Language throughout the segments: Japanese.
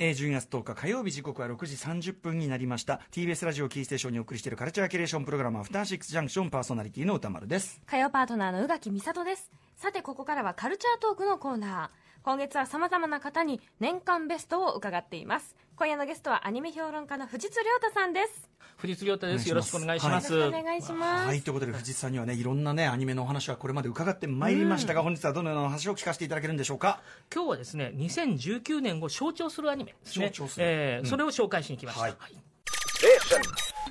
えー、12月10日火曜日時刻は6時30分になりました。TBS ラジオキーステーションにお送りしているカルチャーキュレーションプログラムアフターシックスジャンクションパーソナリティの歌丸です。火曜パートナーの宇垣美里です。さてここからはカルチャートークのコーナー。今月はさまざまな方に年間ベストを伺っています。今夜のゲストはアニメ評論家の藤津亮太さんです。藤津亮太です。よろしくお願いします、お願いします。はい。ということで藤津さんにはねいろんなねアニメのお話はこれまで伺ってまいりましたが、本日はどのような話を聞かせていただけるんでしょうか？今日はですね2019年を象徴するアニメですね。象徴する。えーうん。それを紹介しに来ました、はい。はい。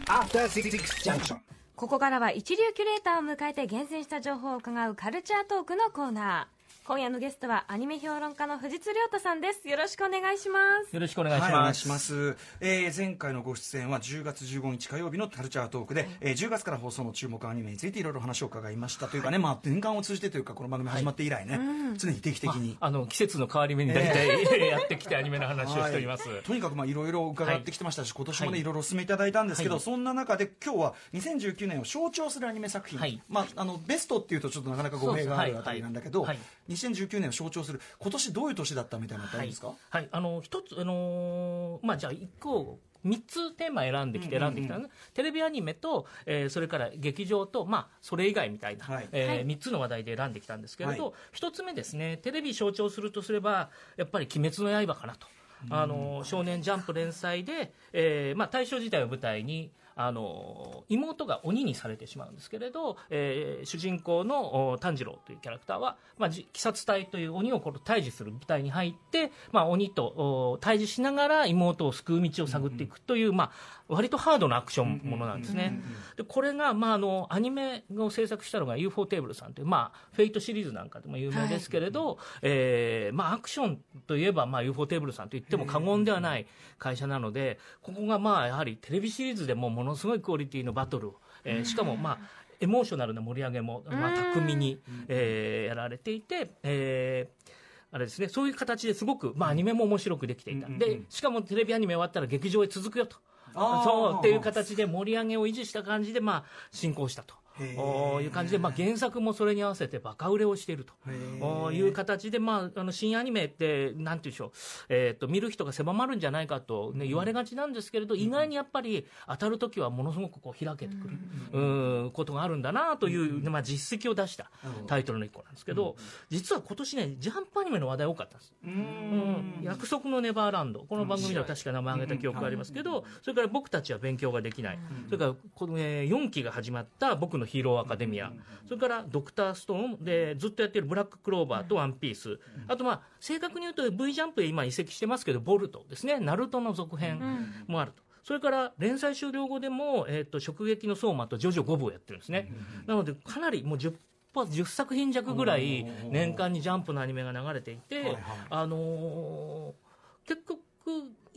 After Six Junction. ここからは一流キュレーターを迎えて厳選した情報を伺うカルチャートークのコーナー今夜のゲストはアニメ評論家の藤津亮太さんです。よろしくお願いします。よろしくお願いします、いします、えー前回のご出演は10月15日火曜日のカルチャートークで、えー10月から放送の注目アニメについていろいろ話を伺いましたというかね、まあ、年間を通じてというかこの番組始まって以来ね、常に定期的に。あの季節の変わり目に大体、やってきてアニメの話をしております、はい。とにかくまあいろいろ伺ってきてましたし、今年もね、はい。いろいろお勧めいただいたんですけど、はい。そんな中で今日は2019年を象徴するアニメ作品、はい。まあ、あのベストっていうとちょっとなかなか語弊があるあたりなんだけど、そうです2019年を象徴する今年どういう年だったみたいなのってあるんですか、はい、はい。あの一つあのーまあじゃあ一個3つテーマ選んできて選んできたのね、テレビアニメと、えーそれから劇場と、まあ、それ以外みたいな、はい。えーはい。3つの話題で選んできたんですけれど、はい。1つ目ですね。テレビ象徴するとすればやっぱり「鬼滅の刃」かなと。あの少年ジャンプ連載で、えーまあ、大正時代を舞台にあの妹が鬼にされてしまうんですけれど、えー主人公の炭治郎というキャラクターは、まあ、鬼殺隊という鬼をこの退治する部隊に入って、まあ、鬼と対峙しながら妹を救う道を探っていくという、まあ、割とハードなアクションものなんですね。でこれが、まあ、あのアニメを制作したのが UFO テーブルさんという、まあ、フェイトシリーズなんかでも有名ですけれど、えーまあ、アクションといえば、まあ、UFO テーブルさんと言っても過言ではない会社なのでここがまあやはりテレビシリーズでもものすごいクオリティのバトルを、えーしかもまあエモーショナルな盛り上げも、まあ、巧みに、えーやられていて、えーあれですね、そういう形ですごく、まあ、アニメも面白くできていた、でしかもテレビアニメ終わったら劇場へ続くよとそうっていう形で盛り上げを維持した感じで、まあ、進行したと。おーいう感じで、まあ、原作もそれに合わせてバカ売れをしていると。おーいう形で、まあ、あの新アニメってなんていうんでしょう、えー、と見る人が狭まるんじゃないかと、ね、言われがちなんですけれど、意外にやっぱり当たる時はものすごくこう開けてくる、うん、ことがあるんだなという、まあ、実績を出したタイトルの一個なんですけど、実は今年ねジャンプアニメの話題多かったんです。うん。約束のネバーランド、この番組では確か名前挙げた記憶がありますけど、それから僕たちは勉強ができない、それからこの、え4期が始まった僕のヒーローアカデミア、それからドクターストーン。でずっとやってるブラッククローバーとワンピース、あと、まあ、正確に言うと V ジャンプへ今移籍してますけど、ボルトですね、ナルトの続編もあると。それから連載終了後でも、えー、と直撃の相馬とジョジョ5部をやってるんですね。なので、かなりもう10 10作品弱ぐらい年間にジャンプのアニメが流れていて、あのー結局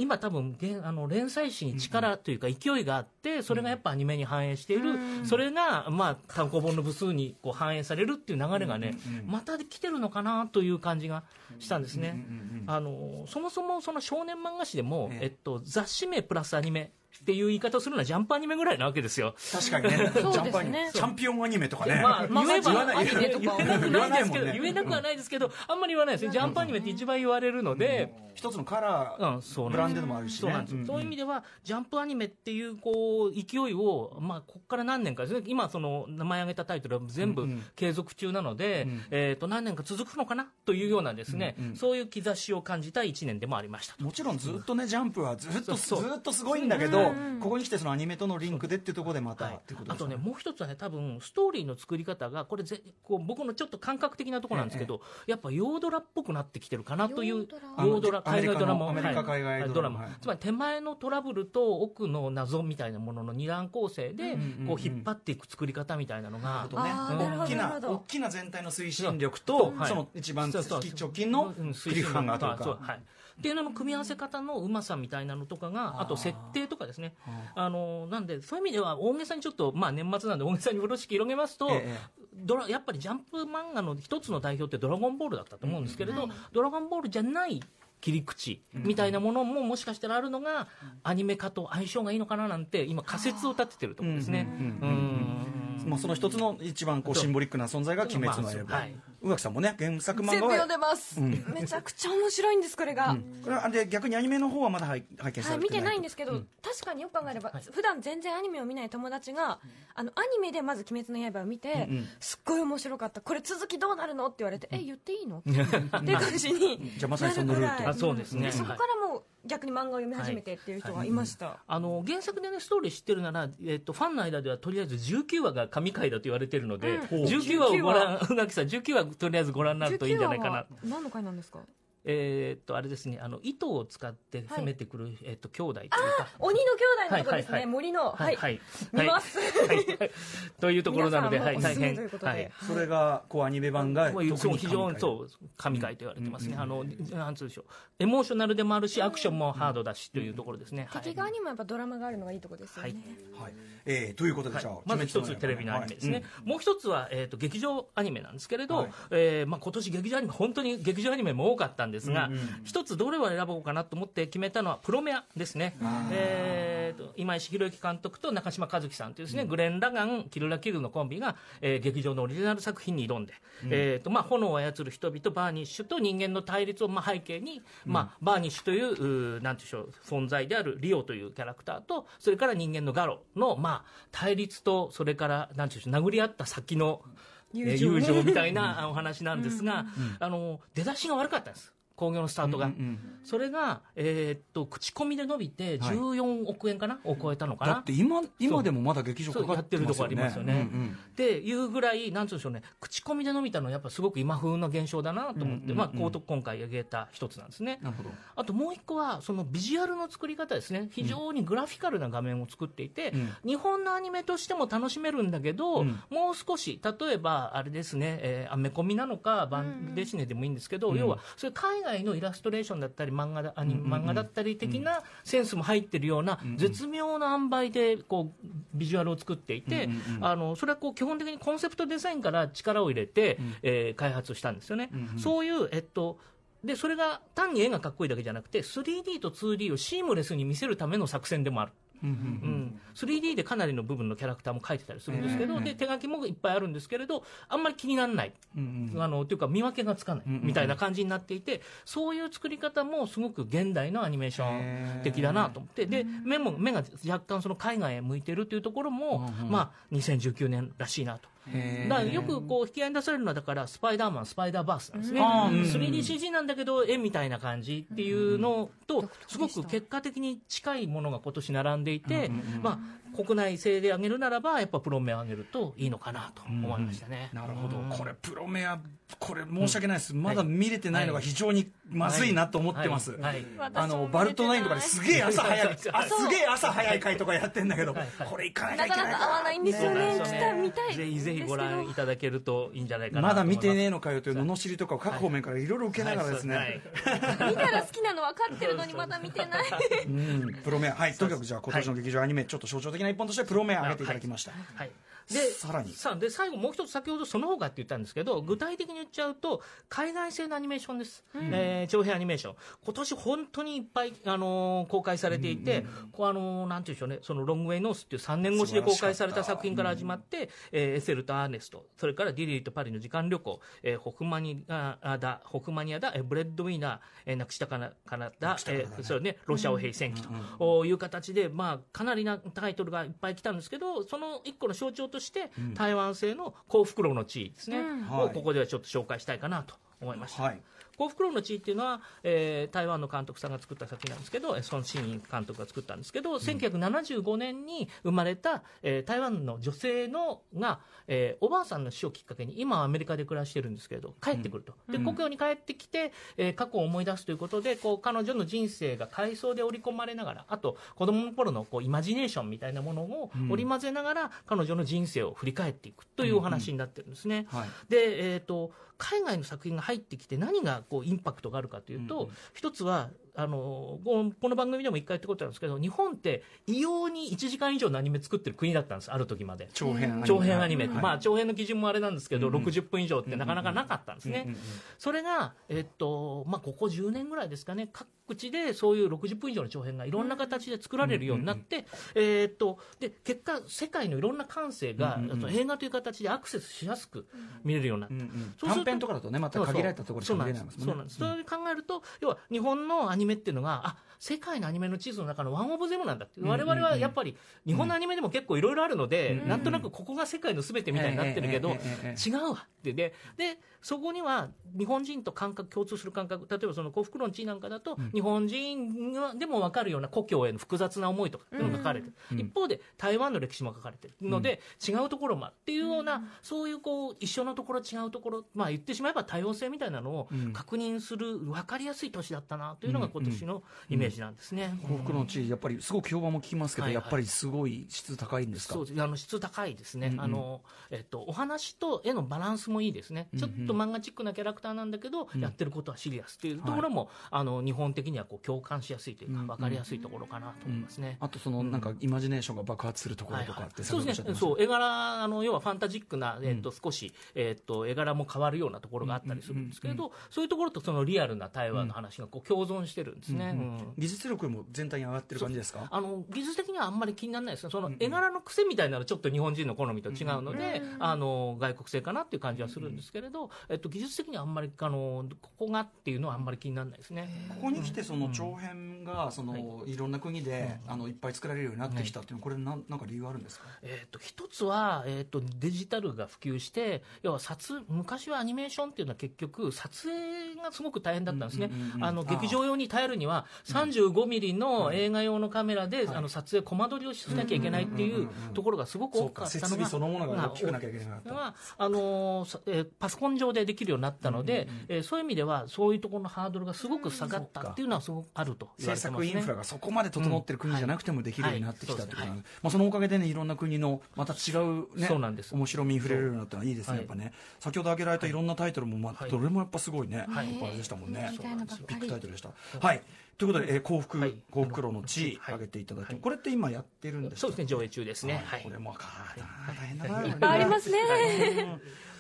今多分現あの連載誌に力というか勢いがあってそれがやっぱアニメに反映している、それがまあ単行本の部数にこう反映されるっていう流れがね、また来てるのかなという感じがしたんですね。あのーそもそもその少年漫画誌でも、ええ。えっと、雑誌名プラスアニメっていう言い方をするのはジャンプアニメぐらいなわけですよ。確かにね。そうですね。ジャンプアニメチャンピオンアニメとかね、まあ、まあ言えばまあアニメとか言えなくないですけど、言えなくはないですけど、あんまり言わないですね。ジャンプアニメって一番言われるので、一つのカラー、ブランドでもあるしね。そうなんです。よ、そういう意味では、ジャンプアニメっていうこう勢いを、まあ、ここから何年かですね、今、その名前挙げたタイトルは全部継続中なので、えー、と何年か続くのかなというようなですね、そういう兆しを感じた1年でもありましたと。もちろんずっとねジャンプはずっとずっとすごいんだけど、ここに来てそのアニメとのリンクでっていうところでまた、はい。っていうことですかあとね、もう一つはね、多分ストーリーの作り方が、これぜこう、僕のちょっと感覚的なところなんですけど、やっぱヨードラっぽくなってきてるかなという、ヨードラ海外ドラマ。アメリカ海外ドラマ。つまり手前のトラブルと奥の謎みたいなものの二段構成で、こう引っ張っていく作り方みたいなのが、とね。あーなるほど大きな大きな全体の推進力と、はい。その一番直近のうんクリフハンガーというか、そうはいっていうのの組み合わせ方のうまさみたいなのとかがあと設定とかですね。あのなんでそういう意味では大げさにちょっと、まあ、年末なんで大げさに風呂敷広げますと、えドラやっぱりジャンプ漫画の一つの代表って「ドラゴンボール」だったと思うんですけれど、ドラゴンボールじゃない切り口みたいなものももしかしたらあるのがアニメ化と相性がいいのかななんて今仮説を立ててるところですね。うんうんうんまあ、その一つの一番こうシンボリックな存在が「鬼滅の刃」宇垣さんもね原作漫画全部読んはでます、めちゃくちゃ面白いんですこれが、これはで逆にアニメの方はまだ拝拝見さはい、れてない見てないんですけど、確かによく考えれば、普段全然アニメを見ない友達が、あのアニメでまず「鬼滅の刃」を見て、すっごい面白かった。これ続きどうなるのって言われて、え言っていいのっていう感じに じゃあまさにそのルート。そうですね。でそこからもう逆に漫画を読み始めてっていう人がい。ました、あの原作でねストーリー知ってるなら、えっとファンの間ではとりあえず19話が神回だと言われてるので、うん。19話をご覧宇垣さん19話とりあえずご覧になるといいんじゃないか19話なは何の回なんですか？えーっとあれですねあの糸を使って攻めてくる、えっと兄弟というか。鬼の兄弟のとこですね、はいはいはい。森の。はい、はい見ます、はい。はい。というところなので、はい、大変。はい。それがこうアニメ版がまあそう非常にうそう神回と言われてますね、あのなんつうでしょう。エモーショナルでもあるしアクションもハードだしというところですね、はい。敵側にもやっぱドラマがあるのがいいとこですよね、はい。えーということでじゃあまず一つテレビのアニメですね、はい。もう一つは、えー、と劇場アニメなんですけれど、はい。えーまあ、今年劇場アニメ本当に劇場アニメも多かったんですが、うんうん一つどれを選ぼうかなと思って決めたのはプロメアですね、えー、と今石弘之監督と中島和樹さんというですね、グレン・ラガンキルラキルのコンビが、えー劇場のオリジナル作品に挑んで、えーとまあ、炎を操る人々バーニッシュと人間の対立をまあ背景に、まあ、バーニッシュといううーなんていうんでしょう存在であるリオというキャラクターとそれから人間のガロの、まあ、対立とそれからなんていうんでしょう殴り合った先のえー友情友情みたいなあお話なんですが、あの出だしが悪かったんです興行のスタートが、うんうんそれが、えーっと口コミで伸びて14億円かな、を超えたのかな？だって今今でもまだ劇場かかってるとこありますよね。うんうん。っていうぐらい、なんつうんでしょうね、口コミで伸びたのは、やっぱすごく今風な現象だなと思って、うんうんうんまあ、こう今回挙げた一つなんですね。なるほど。あともう一個は、そのビジュアルの作り方ですね、非常にグラフィカルな画面を作っていて、うん。日本のアニメとしても楽しめるんだけど、うん。もう少し、例えばあれですね、えーアメコミなのか、バンデシネでもいいんですけど、うん。要は、それ海外のイラストレーションだったり、漫画だアニ漫画だったり的なセンスも入ってるような、絶妙な塩梅でこうビジュアルを作っていて、あのそれはこう基本的にコンセプトデザインから力を入れて、うんえー開発したんですよね。そういう、えっとでそれが単に絵がかっこいいだけじゃなくて 3D と 2D をシームレスに見せるための作戦でもある、3D でかなりの部分のキャラクターも描いてたりするんですけど、うんで手書きもいっぱいあるんですけれどあんまり気にならない、うんうん。あのというか見分けがつかない。みたいな感じになっていて、そういう作り方もすごく現代のアニメーション的だなと思って。で目も目が若干その海外へ向いてるというところも、まあ、2019年らしいなと。だからよくこう引き合いに出されるのはだからスパイダーマンスパイダーバースなんですね、あー。うん 3DCG なんだけど絵みたいな感じっていうのとすごく結果的に近いものが今年並んでいて、まあ、国内製で上げるならばやっぱプロメア上げるといいのかなと思いましたね、なるほど、うん。これプロメアこれ申し訳ないです、まだ見れてないのが非常にまずいなと思ってます、あのバルトナインとかですげえ朝早いはいあすげえ朝早い回とかやってんだけど、はい。はいこれ行かなきゃないかけない。なか合わないんですよね。そうなんです来た見たいぜひぜひご覧いただけるといいんじゃないかなまだ見てねえのかよという罵りとかを各方面からいろいろ受けながらですね、はい。見たら好きなの分かってるのにまだ見てない。うん。プロメア。はい。とにかくじゃあ今年の劇場アニメちょっと象徴的な一本としてプロメア挙げていただきました、はい、でさらに。さあで最後もう一つ先ほどその他って言ったんですけど具体的に言っちゃうと海外製のアニメーションです、えー長編アニメーション。今年本当にいっぱい、あのー公開されていて、こうあのーなんていうんでしょうね。そのロングウェイノースっていう3年越しで公開された作品から始まって、えーエセルとアーネスト。それからディリーとパリの時間旅行、えーホフマニアだホフマニアだ、えーブレッドウィーナー、えーなくしたかなかなだ、えーそれねロシアを平戦記という形で、まあ、かなりなタイトルがいっぱい来たんですけどその一個の象徴として、台湾製の幸福楼の地位ですね、はい。をここではちょっと紹介したいかなと思いました。はい幸福楼の地位っていうのは、えー台湾の監督さんが作った作品なんですけど、えー孫新隠監督が作ったんですけど、1975年に生まれた、えー台湾の女性のが、えーおばあさんの死をきっかけに、今はアメリカで暮らしてるんですけど、帰ってくると。で、故郷に帰ってきて、えー過去を思い出すということで、こう、彼女の人生が回想で織り込まれながら、あと、子供の頃のこうイマジネーションみたいなものを織り交ぜながら、彼女の人生を振り返っていくというお話になってるんですね。はい。で、えー、と海外の作品が入ってきて何がこうインパクトがあるかというと、一つはあのこのこの番組でも一回言ったことあるんですけど日本って異様に1時間以上のアニメ作ってる国だったんですある時まで。長編アニメ長編アニメって、はい。まあ長編の基準もあれなんですけど、うんうん。60分以上ってなかなかなかったんですね、うんうんうんそれが、えっとまあ、ここ10年ぐらいですかね各地でそういう60分以上の長編がいろんな形で作られるようになって、えっとで結果世界のいろんな感性が、うんうん映画という形でアクセスしやすく見れるようになった。うんうん。そうすると短編とかだとねまた限られたところしか見れないもんね。そうなんです。そうなんです、それで考えると要は日本のアニメっていうのがあ世界のアニメの地図の中のワンオブゼムなんだって。我々はやっぱり日本のアニメでも結構いろいろあるので、うんなんとなくここが世界の全てみたいになってるけど、違うわって。ででそこには日本人と感覚共通する感覚例えばその幸福論地なんかだと、日本人がでも分かるような故郷への複雑な思いとかっていうのが書かれてる、うん一方で台湾の歴史も書かれてるので、違うところもっていうような、そういうこう一緒のところ違うところ、まあ、言ってしまえば多様性みたいなのをうん。確認する分かりやすい年だったなというのが今年のイメージなんですね。幸福の地やっぱりすごく評判も聞きますけど、はいはい。やっぱりすごい質高いんですか？そうです。あの質高いですね、うんうん。あのえっと、お話と絵のバランスもいいですね、ちょっと漫画チックなキャラクターなんだけど、うん。やってることはシリアスっていうところも、あの日本的にはこう共感しやすいというか、分かりやすいところかなと思いますね。あとそのなんかイマジネーションが爆発するところとかってそうですね、そう絵柄あの要はファンタジックな、えっと少し、えっと絵柄も変わるようなところがあったりするんですけれど、そういうところとそのリアルな台湾の話がこう共存してるんですね。うん技術力も全体に上がってる感じですか？あの技術的にはあんまり気にならないです。ねその絵柄の癖みたいなのはちょっと日本人の好みと違うので、あの外国製かなっていう感じはするんですけれど、えっと、技術的にはあんまりあのここがっていうのはあんまり気にならないですね。ここに来てその長編がそのい。ろんな国であのいっぱい作られるようになってきたっていうのはこれなんなんか理由あるんですか？えー、と一つは、えー、とデジタルが普及して要は撮昔はアニメーションっていうのは結局撮影がすごく大変だったんですね、うんうんうんあの劇場用に耐えるには35ミリの映画用のカメラで、あの撮影コマ撮りをしなきゃいけないっていうところがすごく多かったのが設備そのものが大きくなきゃいけなかった。はあのえーパソコン上でできるようになったので、えーそういう意味ではそういうところのハードルがすごく下がったっていうのはすごくあると言わ制れてますね。作インフラがそこまで整ってる国じゃなくてもできるようになってきたってことはい。なんでまあそのおかげでねいろんな国のまた違うねそうなんです。面白みに触れるようになったのはいいですねはいやっぱね。先ほど挙げられたいろんなタイトルもまあはい。どれもやっぱすごいねはい。ぱあれでしたもんね。ビッグタイトルでしたはい。ということでえー幸福はい。幸福路の地はい。挙げていただいてはい。これって今やってるんですか？そうですね上映中ですね。はい。これもか大変だな。い。っぱいありますね。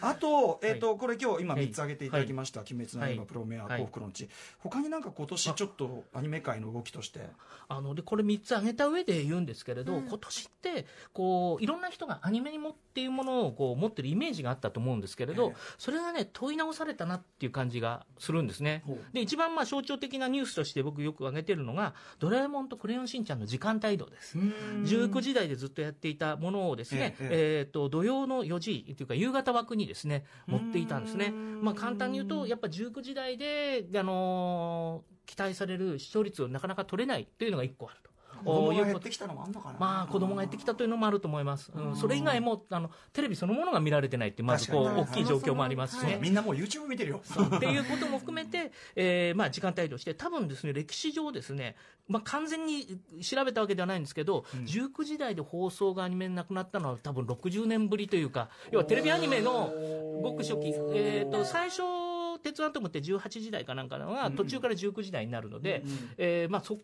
あと、えっ、と、これ今日今3つ挙げていただきました、はい。鬼滅の刃、はい。プロメア、はい。幸福の地。他になんか今年ちょっとアニメ界の動きとして。あのでこれ3つ挙げた上で言うんですけれど、今年ってこういろんな人がアニメにもっていうものをこう持ってるイメージがあったと思うんですけれど、ええ。それがね問い直されたなっていう感じがするんですね。で一番まあ象徴的なニュースとして僕よく挙げてるのが「ドラえもんとクレヨンしんちゃん」の時間帯移動です。19時台でずっとやっていたものをですね、ええーと土曜の4時というか夕方枠にですね持っていたんですね、まあ、簡単に言うとやっぱ19時台で、あのー期待される視聴率をなかなか取れないというのが1個あると。子供がってきたのもあんのかな。まあ子供が減ってきたというのもあると思います、うん、それ以外もあのテレビそのものが見られてないっていうまずこう大きい状況もありますしね、みんなもう YouTube 見てるよ。っていうことも含めて、えーまあ、時間帯として、多分ですね、歴史上ですね、まあ、完全に調べたわけではないんですけど、19時台で放送がアニメになくなったのは多分60年ぶりというか、要はテレビアニメのごく初期、えー、と最初、鉄腕アトムって18時台かなんかのが途中から19時台になるので、えーまあ、そ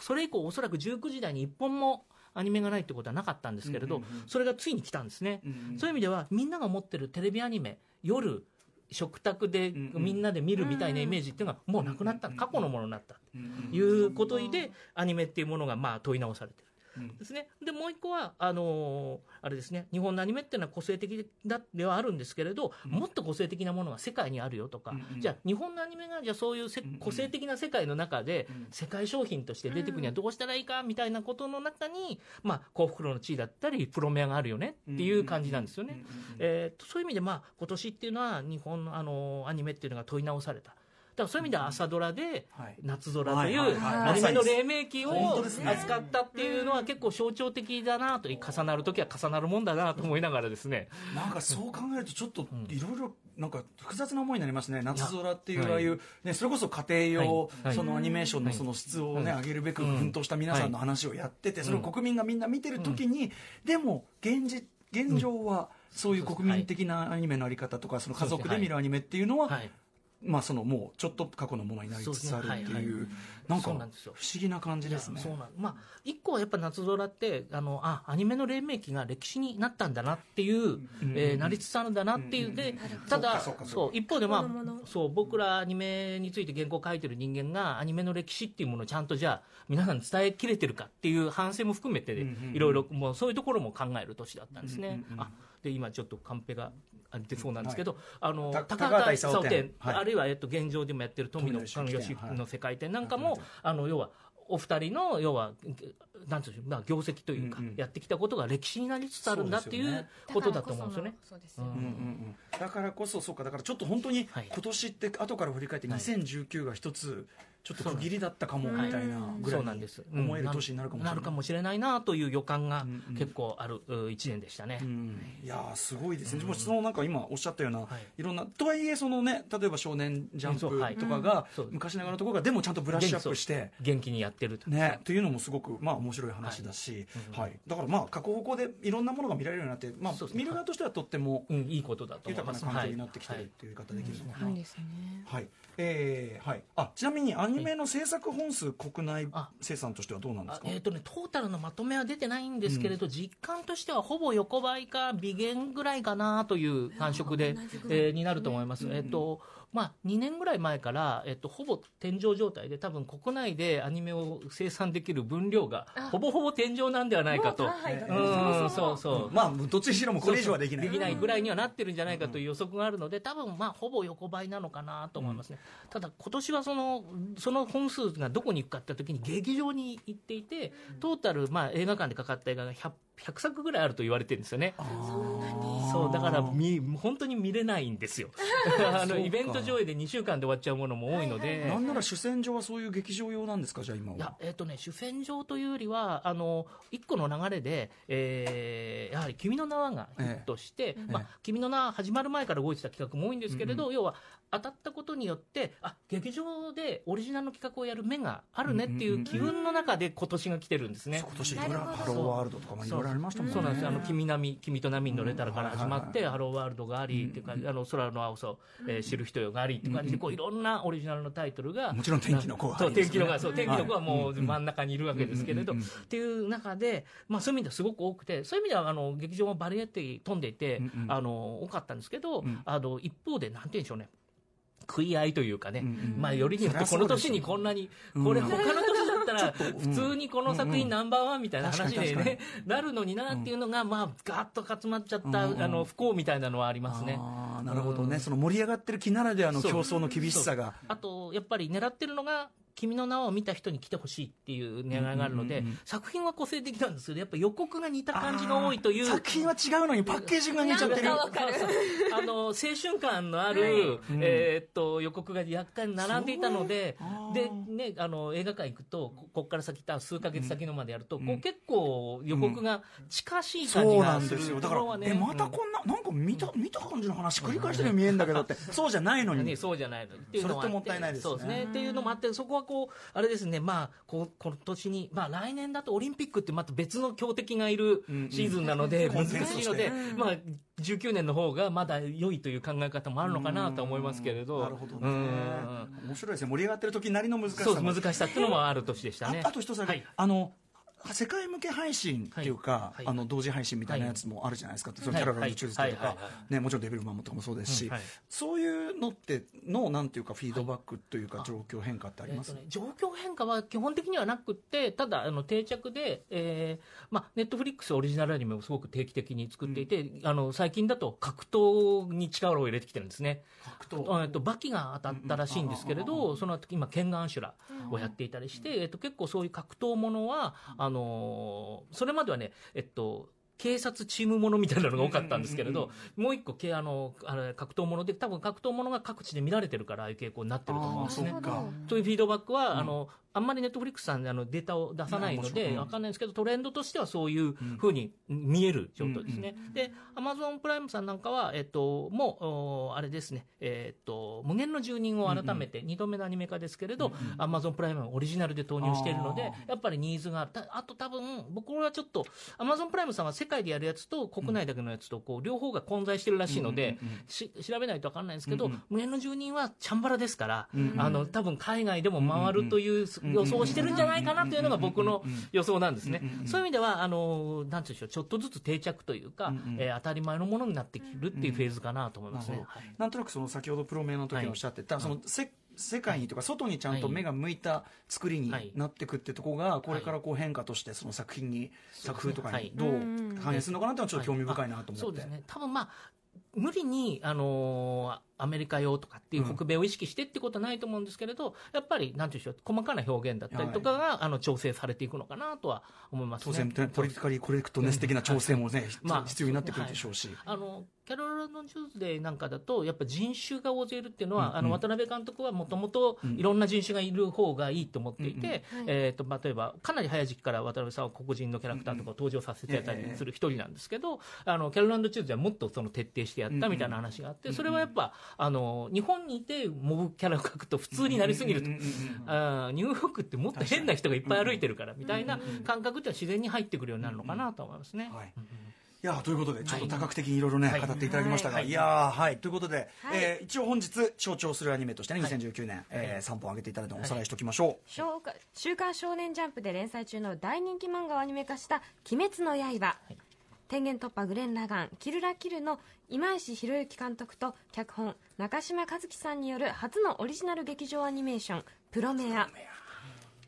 それ以降、おそらく19時台に1本もアニメがないってことはなかったんですけれど、それがついに来たんですね。そういう意味では、みんなが持ってるテレビアニメ、夜、食卓でみんなで見るみたいなイメージっていうのがもうなくなった、過去のものになったということで、アニメっていうものがまあ問い直されてる。ですね、でもう一個はあのーあれですね。日本のアニメっていうのは個性的だではあるんですけれど、もっと個性的なものが世界にあるよとか、じゃあ日本のアニメがじゃあそういうせ個性的な世界の中で、世界商品として出てくるにはどうしたらいいかみたいなことの中に、まあ、幸福路の地位だったりプロメアがあるよねっていう感じなんですよね。えーとそういう意味で、まあ、今年っていうのは日本のあのアニメっていうのが問い直された。だからそういう意味では朝ドラではい。夏空というアニメの黎明期を扱ったっていうのは結構象徴的だなと重なる時は重なるもんだなと思いながらですね。なんかそう考えるとちょっといろいろなんか複雑な思いになりますね。夏空っていうはいああいう、ね、それこそ家庭用、そのアニメーションのその質をね、はい。上げるべく奮闘した皆さんの話をやってて、それを国民がみんな見てる時に、でも現実現状はそういう国民的なアニメのあり方とかその家族で見るアニメっていうのは、はいまあそのもうちょっと過去のものになりつつあるっていうなんか不そうなんですよ。思議な感じですね。そうなんまあ一個はやっぱ夏空ってあのあアニメの黎明期が歴史になったんだなっていう、えーなりつつあるんだなっていう。で、ただそうかそうかそう一方でまあそう僕らアニメについて原稿を書いてる人間がアニメの歴史っていうものをちゃんとじゃあ皆さんに伝えきれてるかっていう反省も含めていろいろもうそういうところも考える年だったんですね。あで今ちょっとカンペがあ出そうなんですけど、あのた高高畑畑勲勲展展、はい。あるいはえっと現状でもやってる富野富野義の世界展なんかも、はいあの要はお二人の要はなんていうんでしょうまあ業績というか、うんうん。やってきたことが歴史になりつつあるんだっていうことだと思うんですよね。だからこそそうか。だからちょっと本当にはい。今年って後から振り返ってはい。2019が一つちょっと区切りだったかもみたいなぐらいうにそなんです。思える年になるかもしれない。なるかもしれないなという予感がうんうん。結構あるう一年でしたね。うん。いやーすごいですね、でもそのなんか今おっしゃったような、はい。い、ろんなとはいえそのね例えば「少年ジャンプ」とかが昔ながらのところがでもちゃんとブラッシュアップして元気にやってると。ね、というのもすごく、まあ、面白い話だし、はい。だからまあ過去方向でいろんなものが見られるようになって、まあ見る側としてはとってもうん、いいことだと豊かなます。環境になってきてはい。るっていう言い方できるのかな。そうですね。はい、えーはい、あちなみにアニメの制作本数国内あ。生産としてはどうなんですか？あえーとね、トータルのまとめは出てないんですけれど、実感としてはほぼ横ばいか微減ぐらいかなという感触で、えーになると思います。えっ、とまあ、2年ぐらい前から、えっと、ほぼ天井状態で多分国内でアニメを生産できる分量がほぼほぼ天井なんではないかと。もうはいうんそうそう。まあどっちにしろもこれ以上はできない。できないぐらいにはなってるんじゃないかという予測があるので、多分まあほぼ横ばいなのかなと思いますね、ただ、今年はそのその本数がどこに行くかって時に劇場に行っていて、トータル、まあ、映画館でかかった映画が 100, 100作ぐらいあると言われてるんですよね。そうだから見本当に見れないんですよ。あのイベント上映で2週間で終わっちゃうものも多いので、なんなら主戦場はそういう劇場用なんですか？じゃあ今は。いや、えっ、とね、主戦場というよりは、あの、一個の流れで、えーやはり君の名はがヒットして、まあ、君の名は始まる前から動いてた企画も多いんですけれど、要は、当たったことによって、あ、劇場でオリジナルの企画をやる目があるねっていう機運の中で今年が来てるんですね。今年いろいろなるほど。ハローワールドとかもいろいろありましたもんね。そう。なんですあの君並み君と波に乗れたらから始まって、うんハローワールドがあり、っていうかあの空の青さを、えー知る人よがありっていう感じで、こういろんなオリジナルのタイトルがもちろん天気の子はそう天気の子はそう天気の子はもうはい真ん中にいるわけですけれど、うんうんうんっていう中で、まあ、そういう意味ではすごく多くてそういう意味ではあの劇場もバリエティ飛んでいて、うんうん。あの多かったんですけど、ん。あの一方でなんて言うんでしょうね食い合いというかね、うんうんまあ、よりによってこの年にこんなに、これ、他の年だったら、普通にこの作品ナンバーワンみたいな話でね、なるのになっていうのが、まあ、ガーッと集まっちゃった、うんあの不幸みたいなのはありますね。なるほどね、その盛り上がってる木ならではの競争の厳しさが。あと、やっぱり狙ってるのが、君の名を見た人に来てほしいっていう狙いがあるので、うんうんうんうん。作品は個性的なんですけど、やっぱ予告が似た感じが多いという。作品は違うのにパッケージが似ちゃってる。なんかわかる。あの青春感のある、はい。えーっと予告が若干並んでいたのでで、ね、あの映画館行くとこここから先た数ヶ月先のまでやると、こう結構予告が近しい感じそうなんがするですよ。だから、ねえまたこんな、なんか見た見た感じの話繰り返してるように見えるんだけどってそうじゃないのに、ね、そうじゃないのっていうのもあそれってもったいないですね。そうですね。っていうのもあってそこはこうあれですねまあこう今年にまあ来年だとオリンピックってまた別の強敵がいるシーズンなので、難しいので、まあ19年の方がまだ良いという考え方もあるのかなと思いますけれど。なるほどね。うん。面白いですね。盛り上がってる時なりの難しさも。そう難しさっていうのもある年でしたね。ああと一つだけ、はい。あの世界向け配信っていうか、はいはい。あの同時配信みたいなやつもあるじゃないですか、そのキャララの宇宙人とか、はいはいはいはね、もちろんデビルマンもとかもそうですし、うんはい。そういうのってのなんていうかフィードバックというか状況変化ってあります、えーとね、状況変化は基本的にはなくってただあの定着で、えーまあ、ネットフリックスオリジナルアニメをすごく定期的に作っていて、あの最近だと格闘に力を入れてきてるんですね。格闘。えっとバキが当たったらしいんですけれど、その後今ケンガンシュラをやっていたりして、えっと、結構そういう格闘ものはあのーそれまではねえっと警察チームものみたいなのが多かったんですけれど、もう一個けあのあれ格闘もので多分格闘ものが各地で見られてるからああいう傾向になってると思うんですね。というフィードバックは、あのあんまりネットフリックスさんであのデータを出さないので、うんわかんないんですけど、トレンドとしてはそういうふうに見える状態ですね。で、アマゾンプライムさんなんかは、えっと、もう、おあれですね、えっと、無限の住人を改めて、2度目のアニメ化ですけれど、アマゾンプライムはオリジナルで投入しているのであ、やっぱりニーズがある。たあと多分、僕はちょっと、アマゾンプライムさんは世界でやるやつと国内だけのやつと、こう、両方が混在してるらしいので、し調べないとわかんないんですけど、無限の住人はチャンバラですから、あの、多分海外でも回るという予想してるんじゃないかなというのが僕の予想なんですね。そういう意味では、あの、なんていうんでしょう、ちょっとずつ定着というか、えー当たり前のものになってくるっていうフェーズかなと思いますね。はいなんとなくその先ほどプロメの時におっしゃってた、そのせ世界にとか外にちゃんと目が向いた作りになっていくってとこがこれからこう変化としてその作品に作風とかにどう反映するのかなっていうのはちょっと興味深いなと思って、そうですね。多分まあ、無理に、あのーアメリカ用とかっていう北米を意識してってことはないと思うんですけれど、やっぱり、なんていうんでしょう、細かな表現だったりとかが、あの、調整されていくのかなとは思いますね。当然ポリティカリーコレクトネス的な調整もね、まあ必要になってくるでしょうし、あのキャロル&チューズデイなんかだと、やっぱ人種が大勢いるっていうのは、あの渡辺監督はもともといろんな人種がいる方がいいと思っていて、えー、と例えば、かなり早い時期から渡辺さんは黒人のキャラクターとかを登場させてたりする一人なんですけど、あのキャロランド・チューズデーはもっとその徹底してやったみたいな話があって、それはやっぱ、あの日本にいてモブキャラを描くと普通になりすぎると、ニューヨークってもっと変な人がいっぱい歩いてるからみたいな感覚って自然に入ってくるようになるのかなと思いますね。はいいやーということで、ちょっと多角的にいろいろね、はい。語っていただきましたが、はい。い、やーはい、ということで、はい。えー一応本日、象徴するアニメとしてね、2019年、えー3本挙げていただいておさらいしておきましょう。週刊週刊少年ジャンプで連載中の大人気漫画をアニメ化した「鬼滅の刃」天元突破グレン・ラガン「キルラキル」の今石博之監督と脚本中島和樹さんによる初のオリジナル劇場アニメーション「プロメア」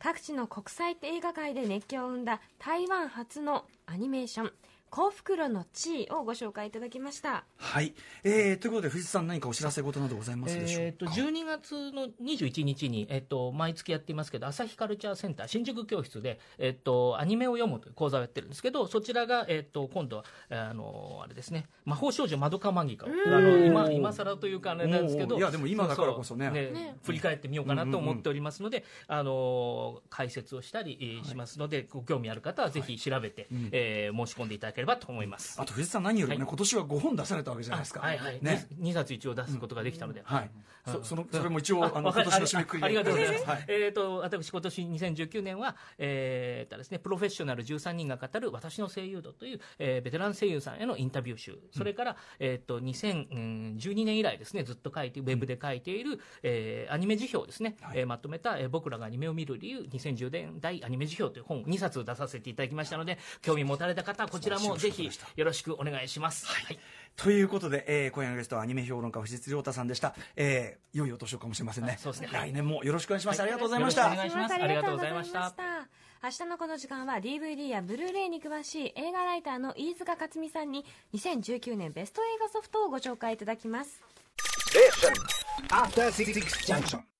各地の国際映画界で熱狂を生んだ台湾初のアニメーション「幸福路の地位」をご紹介いただきました。はい、えーということで、藤井さん、何かお知らせ事などございますでしょうか？えー、と12月の21日に、えっと毎月やっていますけど朝日カルチャーセンター新宿教室で、えっとアニメを読むという講座をやってるんですけどそちらが、えっと今度はえーあのあれですね魔法少女まどかマギカをあの今今更というかあれなんですけどいやでも今だからこそね。うね振り返ってみようかなと思っておりますので、あの解説をしたりえーしますので、ご興味ある方はぜひ調べて、えー申し込んでいただければと思います。あと藤井さん、何よりもね、はい。今年は5本出されたわけじゃないですか。はいはい、ね。2冊一応出すことができたので、はい。そそのそれも一応、あの今年の締めくくりで。あありがとうございます。はい。えっ、と、私、今年2019年は、えーとですね、プロフェッショナル13人が語る私の声優度という、えーベテラン声優さんへのインタビュー集、それから、えっ、と、2012年以来ですね、ずっと書いて、ウェブで書いている、えーアニメ辞表ですね、えーまとめた、えー僕らがアニメを見る理由、2010年代アニメ辞表という本2冊出させていただきましたので、興味持たれた方はこちらもぜひよろしくお願いします。はいということで、えー今夜のゲストはアニメ評論家藤津亮太さんでした。えー、いよいよ年をかもしれませんね。そうですね来年もよろしくお願いします。ありがとうございました。よろしくお願いしますありがとうございました明日のこの時間は DVD やブルーレイに詳しい映画ライターの飯塚克美さんに2019年ベスト映画ソフトをご紹介いただきます After Six Junction.